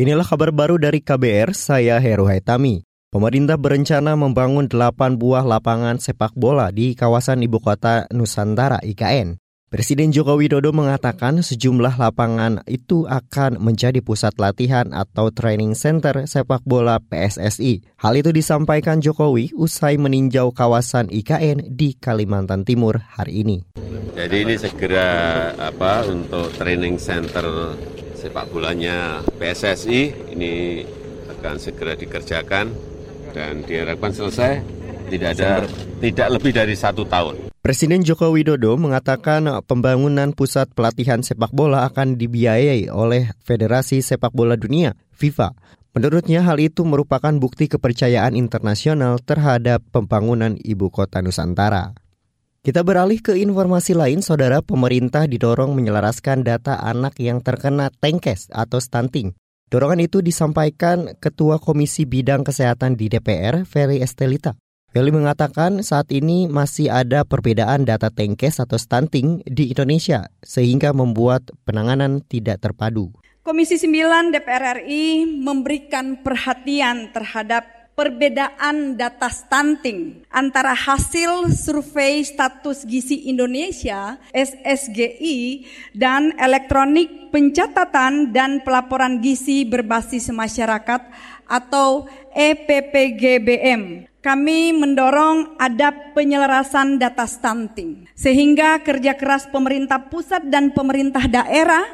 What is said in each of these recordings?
Inilah kabar baru dari KBR, saya Heru Haitami. Pemerintah berencana membangun 8 buah lapangan sepak bola di kawasan ibu kota Nusantara IKN. Presiden Joko Widodo mengatakan sejumlah lapangan itu akan menjadi pusat latihan atau training center sepak bola PSSI. Hal itu disampaikan Jokowi usai meninjau kawasan IKN di Kalimantan Timur hari ini. Jadi ini segera apa untuk training center sepak bolanya PSSI ini akan segera dikerjakan dan diharapkan selesai tidak ada tidak lebih dari satu tahun. Presiden Joko Widodo mengatakan pembangunan pusat pelatihan sepak bola akan dibiayai oleh Federasi Sepak Bola Dunia (FIFA). Menurutnya hal itu merupakan bukti kepercayaan internasional terhadap pembangunan ibu kota Nusantara. Kita beralih ke informasi lain, saudara pemerintah didorong menyelaraskan data anak yang terkena tenkes atau stunting. Dorongan itu disampaikan Ketua Komisi Bidang Kesehatan di DPR, Ferry Estelita. Ferry mengatakan saat ini masih ada perbedaan data tenkes atau stunting di Indonesia, sehingga membuat penanganan tidak terpadu. Komisi 9 DPR RI memberikan perhatian terhadap perbedaan data stunting antara hasil survei status gizi Indonesia SSGI dan elektronik pencatatan dan pelaporan gizi berbasis masyarakat atau EPPGBM. Kami mendorong ada penyelarasan data stunting sehingga kerja keras pemerintah pusat dan pemerintah daerah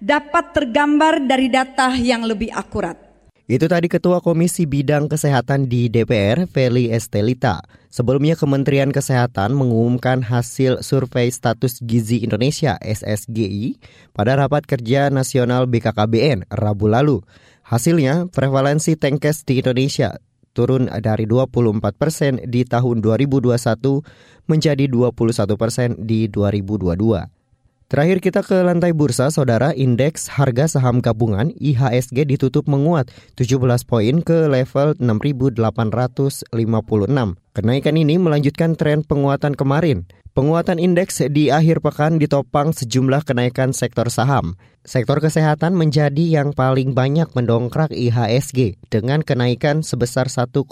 dapat tergambar dari data yang lebih akurat. Itu tadi Ketua Komisi Bidang Kesehatan di DPR, Feli Estelita. Sebelumnya Kementerian Kesehatan mengumumkan hasil survei status gizi Indonesia SSGI pada rapat kerja nasional BKKBN Rabu lalu. Hasilnya, prevalensi tenkes di Indonesia turun dari 24 persen di tahun 2021 menjadi 21 persen di 2022. Terakhir kita ke lantai bursa, saudara indeks harga saham gabungan IHSG ditutup menguat 17 poin ke level 6.856. Kenaikan ini melanjutkan tren penguatan kemarin. Penguatan indeks di akhir pekan ditopang sejumlah kenaikan sektor saham. Sektor kesehatan menjadi yang paling banyak mendongkrak IHSG dengan kenaikan sebesar 1,3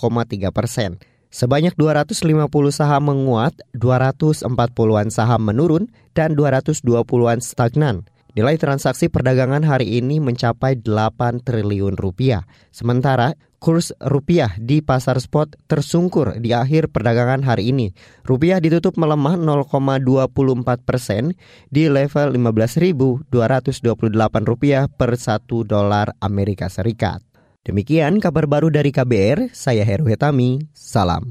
persen. Sebanyak 250 saham menguat, 240-an saham menurun, dan 220-an stagnan. Nilai transaksi perdagangan hari ini mencapai 8 triliun rupiah. Sementara kurs rupiah di pasar spot tersungkur di akhir perdagangan hari ini. Rupiah ditutup melemah 0,24 persen di level 15.228 rupiah per 1 dolar Amerika Serikat. Demikian kabar baru dari KBR, saya Heru Hetami, salam.